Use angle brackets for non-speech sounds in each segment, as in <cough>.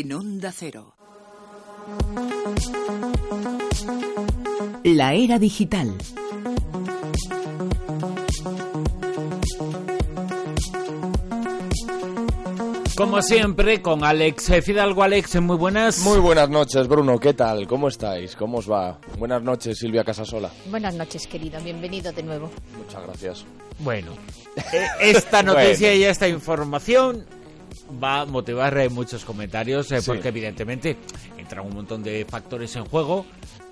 En Onda Cero. La era digital. Como siempre, con Alex Fidalgo. Alex, muy buenas. Muy buenas noches, Bruno. ¿Qué tal? ¿Cómo estáis? ¿Cómo os va? Buenas noches, Silvia Casasola. Buenas noches, querido. Bienvenido de nuevo. Muchas gracias. Bueno, eh, esta <laughs> noticia y esta información va a motivar eh, muchos comentarios eh, Sí. porque evidentemente entran un montón de factores en juego,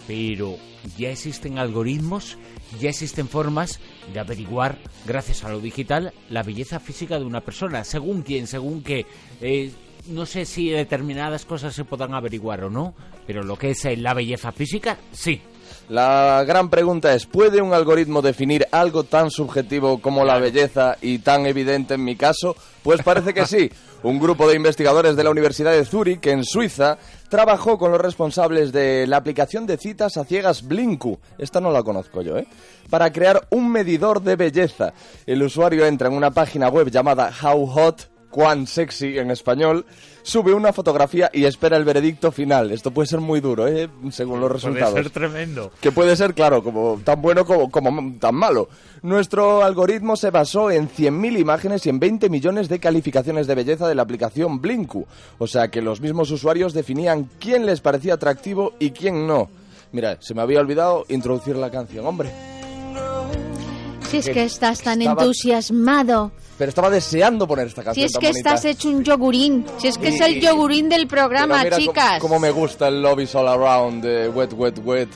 pero ya existen algoritmos, ya existen formas de averiguar, gracias a lo digital, la belleza física de una persona, según quién, según qué. Eh, no sé si determinadas cosas se podrán averiguar o no, pero lo que es la belleza física, sí. La gran pregunta es, ¿puede un algoritmo definir algo tan subjetivo como la belleza y tan evidente en mi caso? Pues parece que sí. Un grupo de investigadores de la Universidad de Zúrich, en Suiza, trabajó con los responsables de la aplicación de citas a ciegas Blinku. Esta no la conozco yo, ¿eh? Para crear un medidor de belleza. El usuario entra en una página web llamada How Hot cuán sexy en español, sube una fotografía y espera el veredicto final. Esto puede ser muy duro, ¿eh? según los resultados. Puede ser tremendo. Que puede ser, claro, como tan bueno como, como tan malo. Nuestro algoritmo se basó en 100.000 imágenes y en 20 millones de calificaciones de belleza de la aplicación Blinku. O sea que los mismos usuarios definían quién les parecía atractivo y quién no. Mira, se me había olvidado introducir la canción, hombre. Si es Que que estás tan estaba- entusiasmado. Pero estaba deseando poner esta Si canción es tan que bonita. estás hecho un yogurín. Si es que es el yogurín del programa, mira cómo- chicas. Cómo, me gusta el Love is All Around de Wet, Wet, Wet.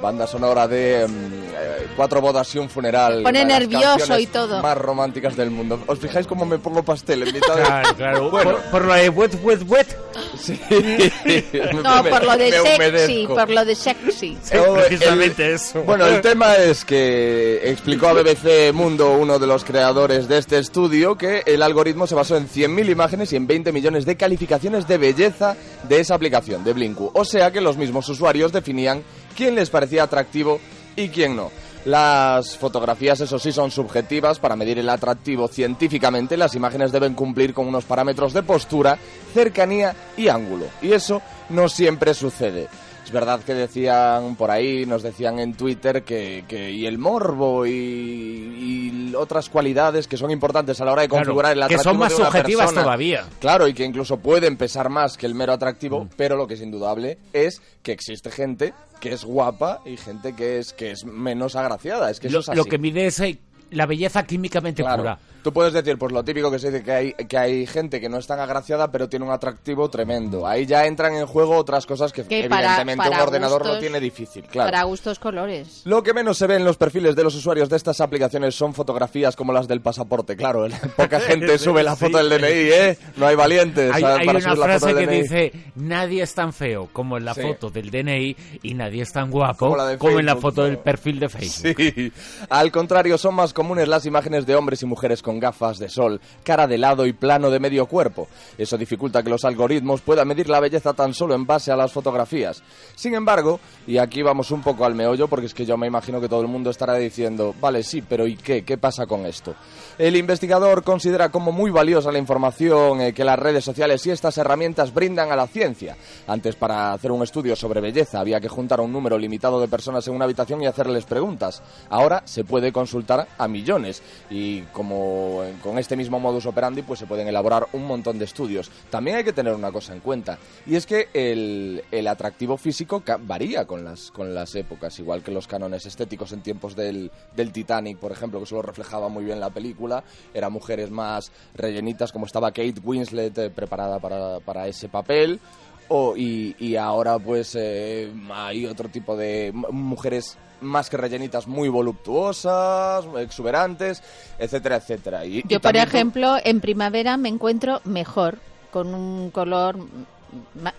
Banda sonora de mm, eh, Cuatro bodas y un funeral. Pone nervioso y todo. Más románticas del mundo. ¿Os fijáis cómo me pongo pastel en mitad de... Claro, claro. <laughs> Bueno. Por, por lo de wet, wet, wet. Sí. <laughs> No, Me- por lo de sexy, humedezco. por lo de sexy. <laughs> Oh, precisamente el- eso. Bueno, el tema es que explicó a BBC Mundo, uno de los creadores de este estudio, que el algoritmo se basó en 100.000 imágenes y en 20 millones de calificaciones de belleza de esa aplicación, de Blinku. O sea que los mismos usuarios definían quién les parecía atractivo y quién no. Las fotografías, eso sí, son subjetivas. Para medir el atractivo científicamente, las imágenes deben cumplir con unos parámetros de postura, cercanía y ángulo. Y eso no siempre sucede. Es verdad que decían por ahí, nos decían en Twitter que, que y el morbo y, y otras cualidades que son importantes a la hora de Claro, configurar el que atractivo son más de una subjetivas persona. todavía. Claro, y que incluso pueden pesar más que el mero atractivo, pero lo que es indudable es que existe gente que es guapa y gente que es que es menos agraciada. Es que eso Lo, es así. lo que mide es eh, la belleza químicamente Claro. pura. Tú puedes decir, pues lo típico que se dice que hay, que hay gente que no es tan agraciada, pero tiene un atractivo tremendo. Ahí ya entran en juego otras cosas que, evidentemente para un ordenador lo gustos- tiene difícil. Claro. Para gustos colores. Lo que menos se ve en los perfiles de los usuarios de estas aplicaciones son fotografías como las del pasaporte. Claro, <laughs> poca gente sube la foto del DNI, ¿eh? No hay valientes Hay, para una subir la foto frase del que DNI. dice, nadie es tan feo como en la Sí. foto del DNI y nadie es tan guapo Como en la foto ¿no? del perfil de Facebook. Sí. Al contrario, son más comunes las imágenes de hombres y mujeres con gafas de sol, cara de lado y plano de medio cuerpo. Eso dificulta que los algoritmos puedan medir la belleza tan solo en base a las fotografías. Sin embargo, y aquí vamos un poco al meollo, porque es que yo me imagino que todo el mundo estará diciendo, vale, sí, pero ¿y qué? ¿Qué pasa con esto? El investigador considera como muy valiosa la información eh, que las redes sociales y estas herramientas brindan a la ciencia. Antes, para hacer un estudio sobre belleza, había que juntar un número limitado de personas en una habitación y hacerles preguntas. Ahora se puede consultar a millones y como con este mismo modus operandi, pues se pueden elaborar un montón de estudios. También hay que tener una cosa en cuenta y es que el, el atractivo físico varía con las, con las épocas, igual que los cánones estéticos en tiempos del, del Titanic, por ejemplo, que eso lo reflejaba muy bien la película. Eran mujeres más rellenitas, como estaba Kate Winslet eh, preparada para, para ese papel. O, y, y ahora pues eh, hay otro tipo de mujeres más que rellenitas muy voluptuosas, exuberantes, etcétera, etcétera. Y, y Yo, por tú- ejemplo, en primavera me encuentro mejor, con un color...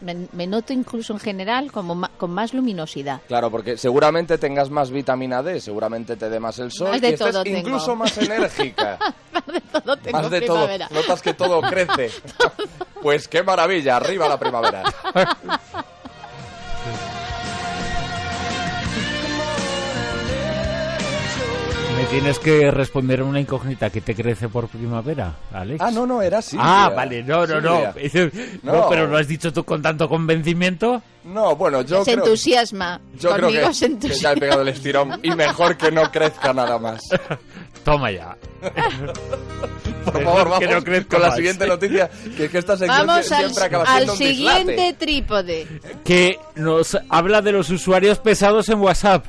Me, me noto incluso en general como ma- con más luminosidad. Claro, porque seguramente tengas más vitamina D, seguramente te dé más el sol Más de y estés todo tengo. incluso más <laughs> enérgica. Todo tengo más de primavera. todo. Notas que todo <laughs> crece. pues qué maravilla, arriba la primavera. <laughs> tienes que responder a una incógnita que te crece por primavera, Alex. Ah, no, no, era así. Ah, vale, no, no, no. No. No. pero lo has dicho tú con tanto convencimiento. No, bueno, yo se creo, entusiasma. yo creo Conmigo que, se que ya he entusiasma. pegado el estirón y mejor que no crezca nada más. <laughs> Toma ya. <laughs> Por favor, que vamos no crezca con la más. siguiente noticia, que, que esta sección Vamos sie- al, siempre acaba al siendo un dislate. siguiente trípode. Que nos habla de los usuarios pesados en WhatsApp.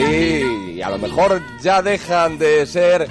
Y a lo mejor ya dejan de ser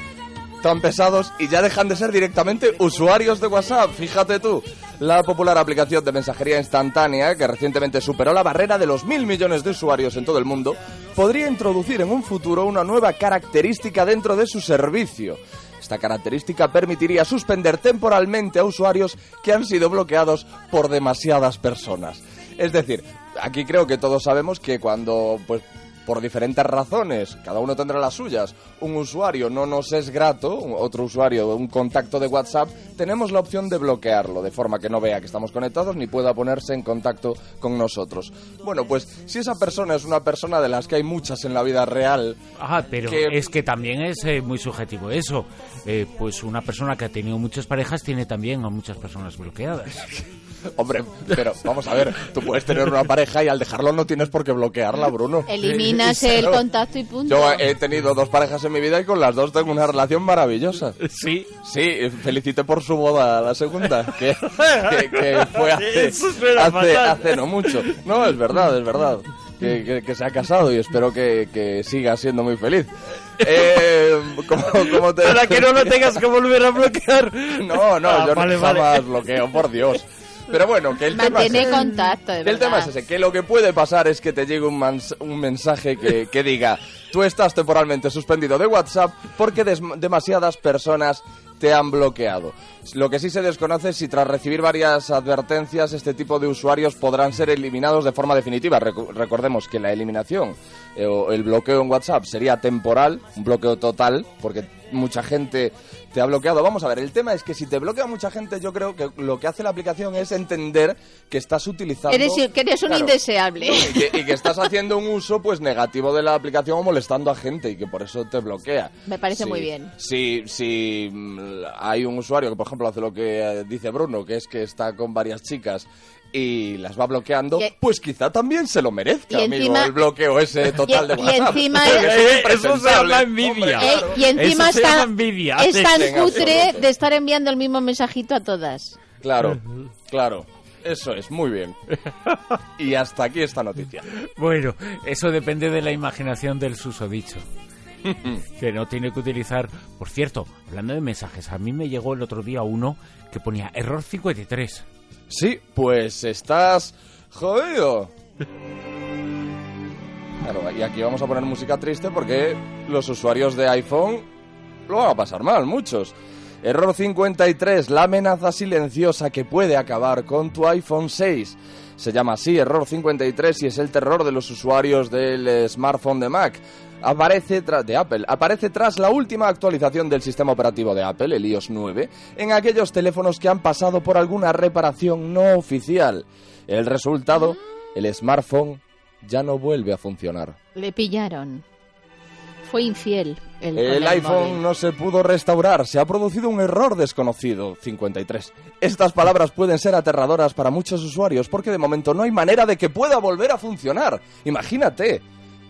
tan pesados y ya dejan de ser directamente usuarios de WhatsApp. Fíjate tú, la popular aplicación de mensajería instantánea, que recientemente superó la barrera de los mil millones de usuarios en todo el mundo, podría introducir en un futuro una nueva característica dentro de su servicio. Esta característica permitiría suspender temporalmente a usuarios que han sido bloqueados por demasiadas personas. Es decir, aquí creo que todos sabemos que cuando, pues, por diferentes razones, cada uno tendrá las suyas, un usuario no nos es grato, otro usuario, un contacto de WhatsApp, tenemos la opción de bloquearlo, de forma que no vea que estamos conectados ni pueda ponerse en contacto con nosotros. Bueno, pues si esa persona es una persona de las que hay muchas en la vida real, Ah, pero Que- es que también es eh, muy subjetivo eso. Eh, pues una persona que ha tenido muchas parejas tiene también a muchas personas bloqueadas. <laughs> hombre, pero vamos a ver, tú puedes tener una pareja y al dejarlo no tienes por qué bloquearla, Bruno. Eliminas el Claro. contacto y punto. Yo he tenido dos parejas en mi vida y con las dos tengo una relación maravillosa. Sí. Sí, felicité por su boda, la segunda, que, que- que fue <laughs> hace, Eso suena hace, fatal. hace no mucho. No, es verdad, es verdad. Que, que- que se ha casado y espero que, que siga siendo muy feliz. Eh, ¿cómo, cómo te... Para que no lo tengas que volver a bloquear. No, no, Ah, yo vale, no vale. bloqueo, por Dios. Pero bueno, que el tema es contacto, de El tema es ese, que lo que puede pasar es que te llegue un, mans- un mensaje que, que diga, tú estás temporalmente suspendido de WhatsApp porque des- demasiadas personas te han bloqueado. Lo que sí se desconoce es si tras recibir varias advertencias este tipo de usuarios podrán ser eliminados de forma definitiva. Recu- recordemos que la eliminación eh, o el bloqueo en WhatsApp sería temporal, un bloqueo total, porque mucha gente te ha bloqueado. Vamos a ver, el tema es que si te bloquea mucha gente, yo creo que lo que hace la aplicación es entender que estás utilizando... Eres, que eres un Claro. indeseable. Y que, y que estás haciendo un uso pues negativo de la aplicación o molestando a gente y que por eso te bloquea. Me parece muy bien. Si, si hay un usuario que, por ejemplo, hace lo que eh, dice Bruno, que es que está con varias chicas y las va bloqueando, Y- pues quizá también se lo merezca, y amigo, encima- el bloqueo ese total de y WhatsApp. encima Porque <laughs> es- es Eso se impresentable. llama envidia. Eh, y encima Eso está, envidia. es tan En cutre de estar enviando el mismo mensajito a todas. Claro, claro. Eso es, muy bien. Y hasta aquí esta noticia. Bueno, eso depende de la imaginación del susodicho. <laughs> que no tiene que utilizar. Por cierto, hablando de mensajes, a mí me llegó el otro día uno que ponía error 53. Sí, pues estás jodido. Claro, y aquí vamos a poner música triste porque los usuarios de iPhone lo van a pasar mal, muchos. Error 53, la amenaza silenciosa que puede acabar con tu iPhone 6. Se llama así, Error 53, y es el terror de los usuarios del smartphone de Mac. Aparece tras de Apple, aparece tras la última actualización del sistema operativo de Apple, el iOS 9, en aquellos teléfonos que han pasado por alguna reparación no oficial. El resultado, el smartphone ya no vuelve a funcionar. Le pillaron. Fue infiel. El, iPhone móvil. no se pudo restaurar, se ha producido un error desconocido. 53. Estas palabras pueden ser aterradoras para muchos usuarios porque de momento no hay manera de que pueda volver a funcionar. Imagínate.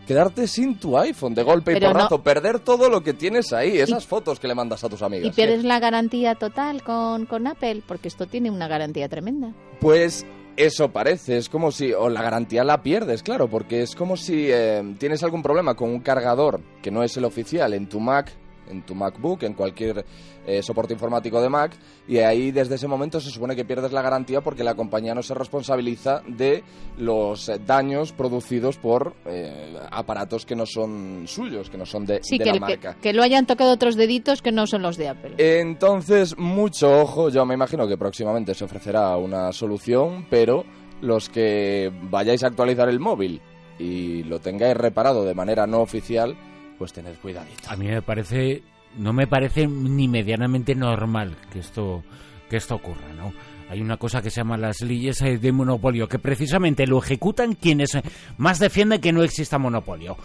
Quedarte sin tu iPhone de golpe y Pero no- porrazo, perder todo lo que tienes ahí, esas fotos que le mandas a tus amigas. Y pierdes la garantía total con, con Apple, porque esto tiene una garantía tremenda. Pues eso parece, es como si, o la garantía la pierdes, claro, porque es como si eh, tienes algún problema con un cargador que no es el oficial en tu Mac, en tu MacBook, en cualquier eh, soporte informático de Mac, y ahí desde ese momento se supone que pierdes la garantía porque la compañía no se responsabiliza de los eh, daños producidos por eh, aparatos que no son suyos, que no son de, Sí, de que, la el- que, marca. que lo hayan tocado otros deditos que no son los de Apple. Entonces, mucho ojo, yo me imagino que próximamente se ofrecerá una solución, pero los que vayáis a actualizar el móvil y lo tengáis reparado de manera no oficial, pues tened cuidadito. A mí me parece, no me parece ni medianamente normal que esto, que esto ocurra, ¿no? Hay una cosa que se llama las leyes eh, de monopolio, que precisamente lo ejecutan quienes eh, más defienden que no exista monopolio.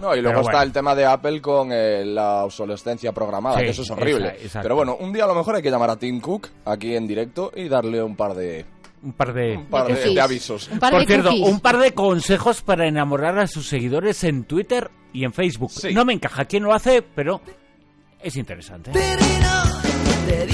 No, y luego Pero está bueno. el tema de Apple con eh, la obsolescencia programada, Sí, que eso es horrible. esa-. Pero bueno, un día a lo mejor hay que llamar a Tim Cook aquí en directo y darle un par de, Un par de... un par de, avisos. Un par Por de cierto, cookies. un par de consejos para enamorar a sus seguidores en Twitter y en Facebook. Sí. No me encaja quién lo hace, pero es interesante. Te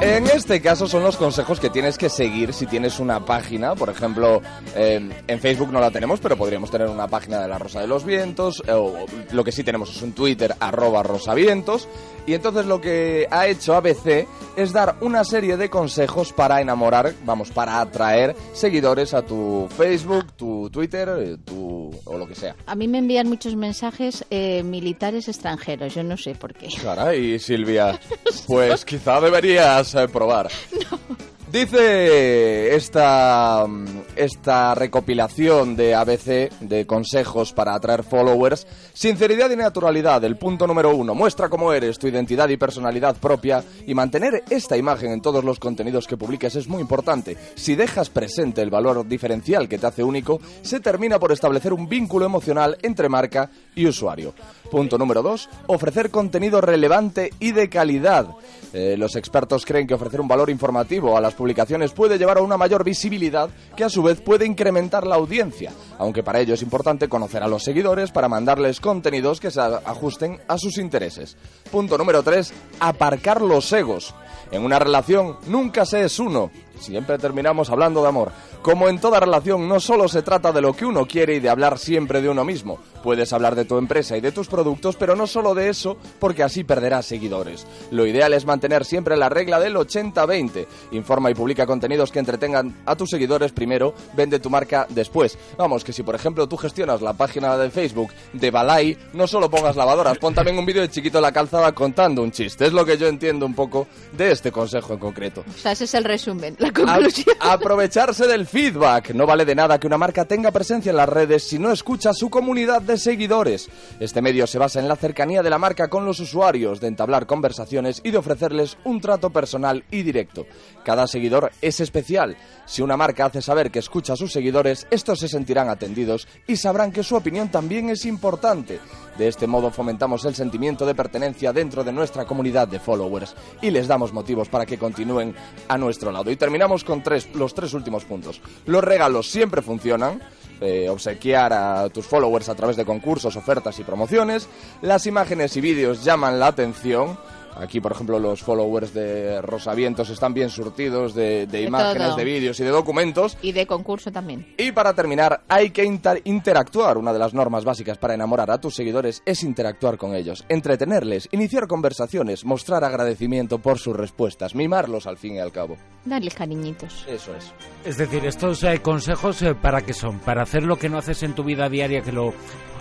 En este caso son los consejos que tienes que seguir si tienes una página, por ejemplo, eh, en Facebook no la tenemos, pero podríamos tener una página de la Rosa de los Vientos, eh, o lo que sí tenemos es un Twitter, arroba rosavientos, y entonces lo que ha hecho ABC es dar una serie de consejos para enamorar, vamos, para atraer seguidores a tu Facebook, tu Twitter, eh, tu, o lo que sea. A mí me envían muchos mensajes eh, militares extranjeros, yo no sé por qué. Caray, Silvia, <laughs> pues quizá deberías eh, probar. <laughs> Dice esta, mm, esta recopilación de ABC de consejos para atraer followers, sinceridad y naturalidad, el punto número uno, muestra cómo eres, tu identidad y personalidad propia y mantener esta imagen en todos los contenidos que publiques es muy importante. Si dejas presente el valor diferencial que te hace único, se termina por establecer un vínculo emocional entre marca y usuario. Punto número dos, ofrecer contenido relevante y de calidad. Eh, los expertos creen que ofrecer un valor informativo a las publicaciones puede llevar a una mayor visibilidad que a su vez puede incrementar la audiencia, aunque para ello es importante conocer a los seguidores para mandarles contenidos que se ajusten a sus intereses. Punto número 3. Aparcar los egos. En una relación nunca se es uno. Siempre terminamos hablando de amor. Como en toda relación, no solo se trata de lo que uno quiere y de hablar siempre de uno mismo. Puedes hablar de tu empresa y de tus productos, pero no solo de eso, porque así perderás seguidores. Lo ideal es mantener siempre la regla del 80-20. Informa y publica contenidos que entretengan a tus seguidores primero, vende tu marca después. Vamos, que si por ejemplo tú gestionas la página de Facebook de Balay, no solo pongas lavadoras, pon también un vídeo de chiquito en la calzada contando un chiste. Es lo que yo entiendo un poco de este consejo en concreto. O sea, ese es el resumen, la A- conclusión. aprovecharse del feedback. No vale de nada que una marca tenga presencia en las redes si no escucha a su comunidad de seguidores. Este medio se basa en la cercanía de la marca con los usuarios, de entablar conversaciones y de ofrecerles un trato personal y directo. Cada seguidor es especial. Si una marca hace saber que escucha a sus seguidores, estos se sentirán atendidos y sabrán que su opinión también es importante. De este modo fomentamos el sentimiento de pertenencia dentro de nuestra comunidad de followers y les damos motivos para que continúen a nuestro lado. Y terminamos con tres, los tres últimos puntos. Los regalos siempre funcionan. eh, obsequiar a tus followers a través de concursos, ofertas y promociones. Las imágenes y vídeos llaman la atención. Aquí, por ejemplo, los followers de Rosavientos están bien surtidos de, de De imágenes, todo. de vídeos y de documentos. Y de concurso también. Y para terminar, hay que inter- interactuar. Una de las normas básicas para enamorar a tus seguidores es interactuar con ellos, entretenerles, iniciar conversaciones, mostrar agradecimiento por sus respuestas, mimarlos al fin y al cabo. Darles cariñitos. Eso es. Es decir, estos eh, consejos, eh, ¿para qué son? ¿Para hacer lo que no haces en tu vida diaria, que lo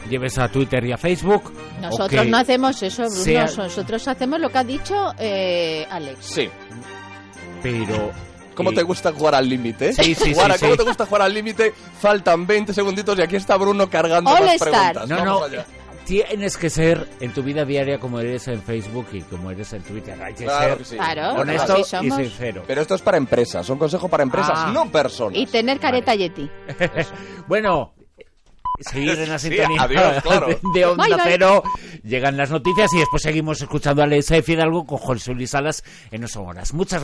lleves a Twitter y a Facebook? ¿O Nosotros no hacemos eso, Bruno. sea- Nosotros hacemos lo que dicho eh, Alex. Sí. Pero... ¿Cómo eh, te gusta jugar al límite? Sí, sí, sí, ¿cómo sí. te gusta jugar al límite? Faltan 20 segunditos y aquí está Bruno cargando All más Star. preguntas. No, Vamos no, allá. tienes que ser en tu vida diaria como eres en Facebook y como eres en Twitter. Hay que Claro ser que sí. Claro, honesto y sincero. Pero esto es para empresas, son consejos para empresas, Ah. no personas. Y tener careta Yeti. <laughs> Bueno, seguir <laughs> en la Sí, sintonía adiós, <laughs> claro. de Onda Bye, bye. Cero. Llegan las noticias y después seguimos escuchando a Alexa Fidalgo con José Luis Salas en No Son Horas. Muchas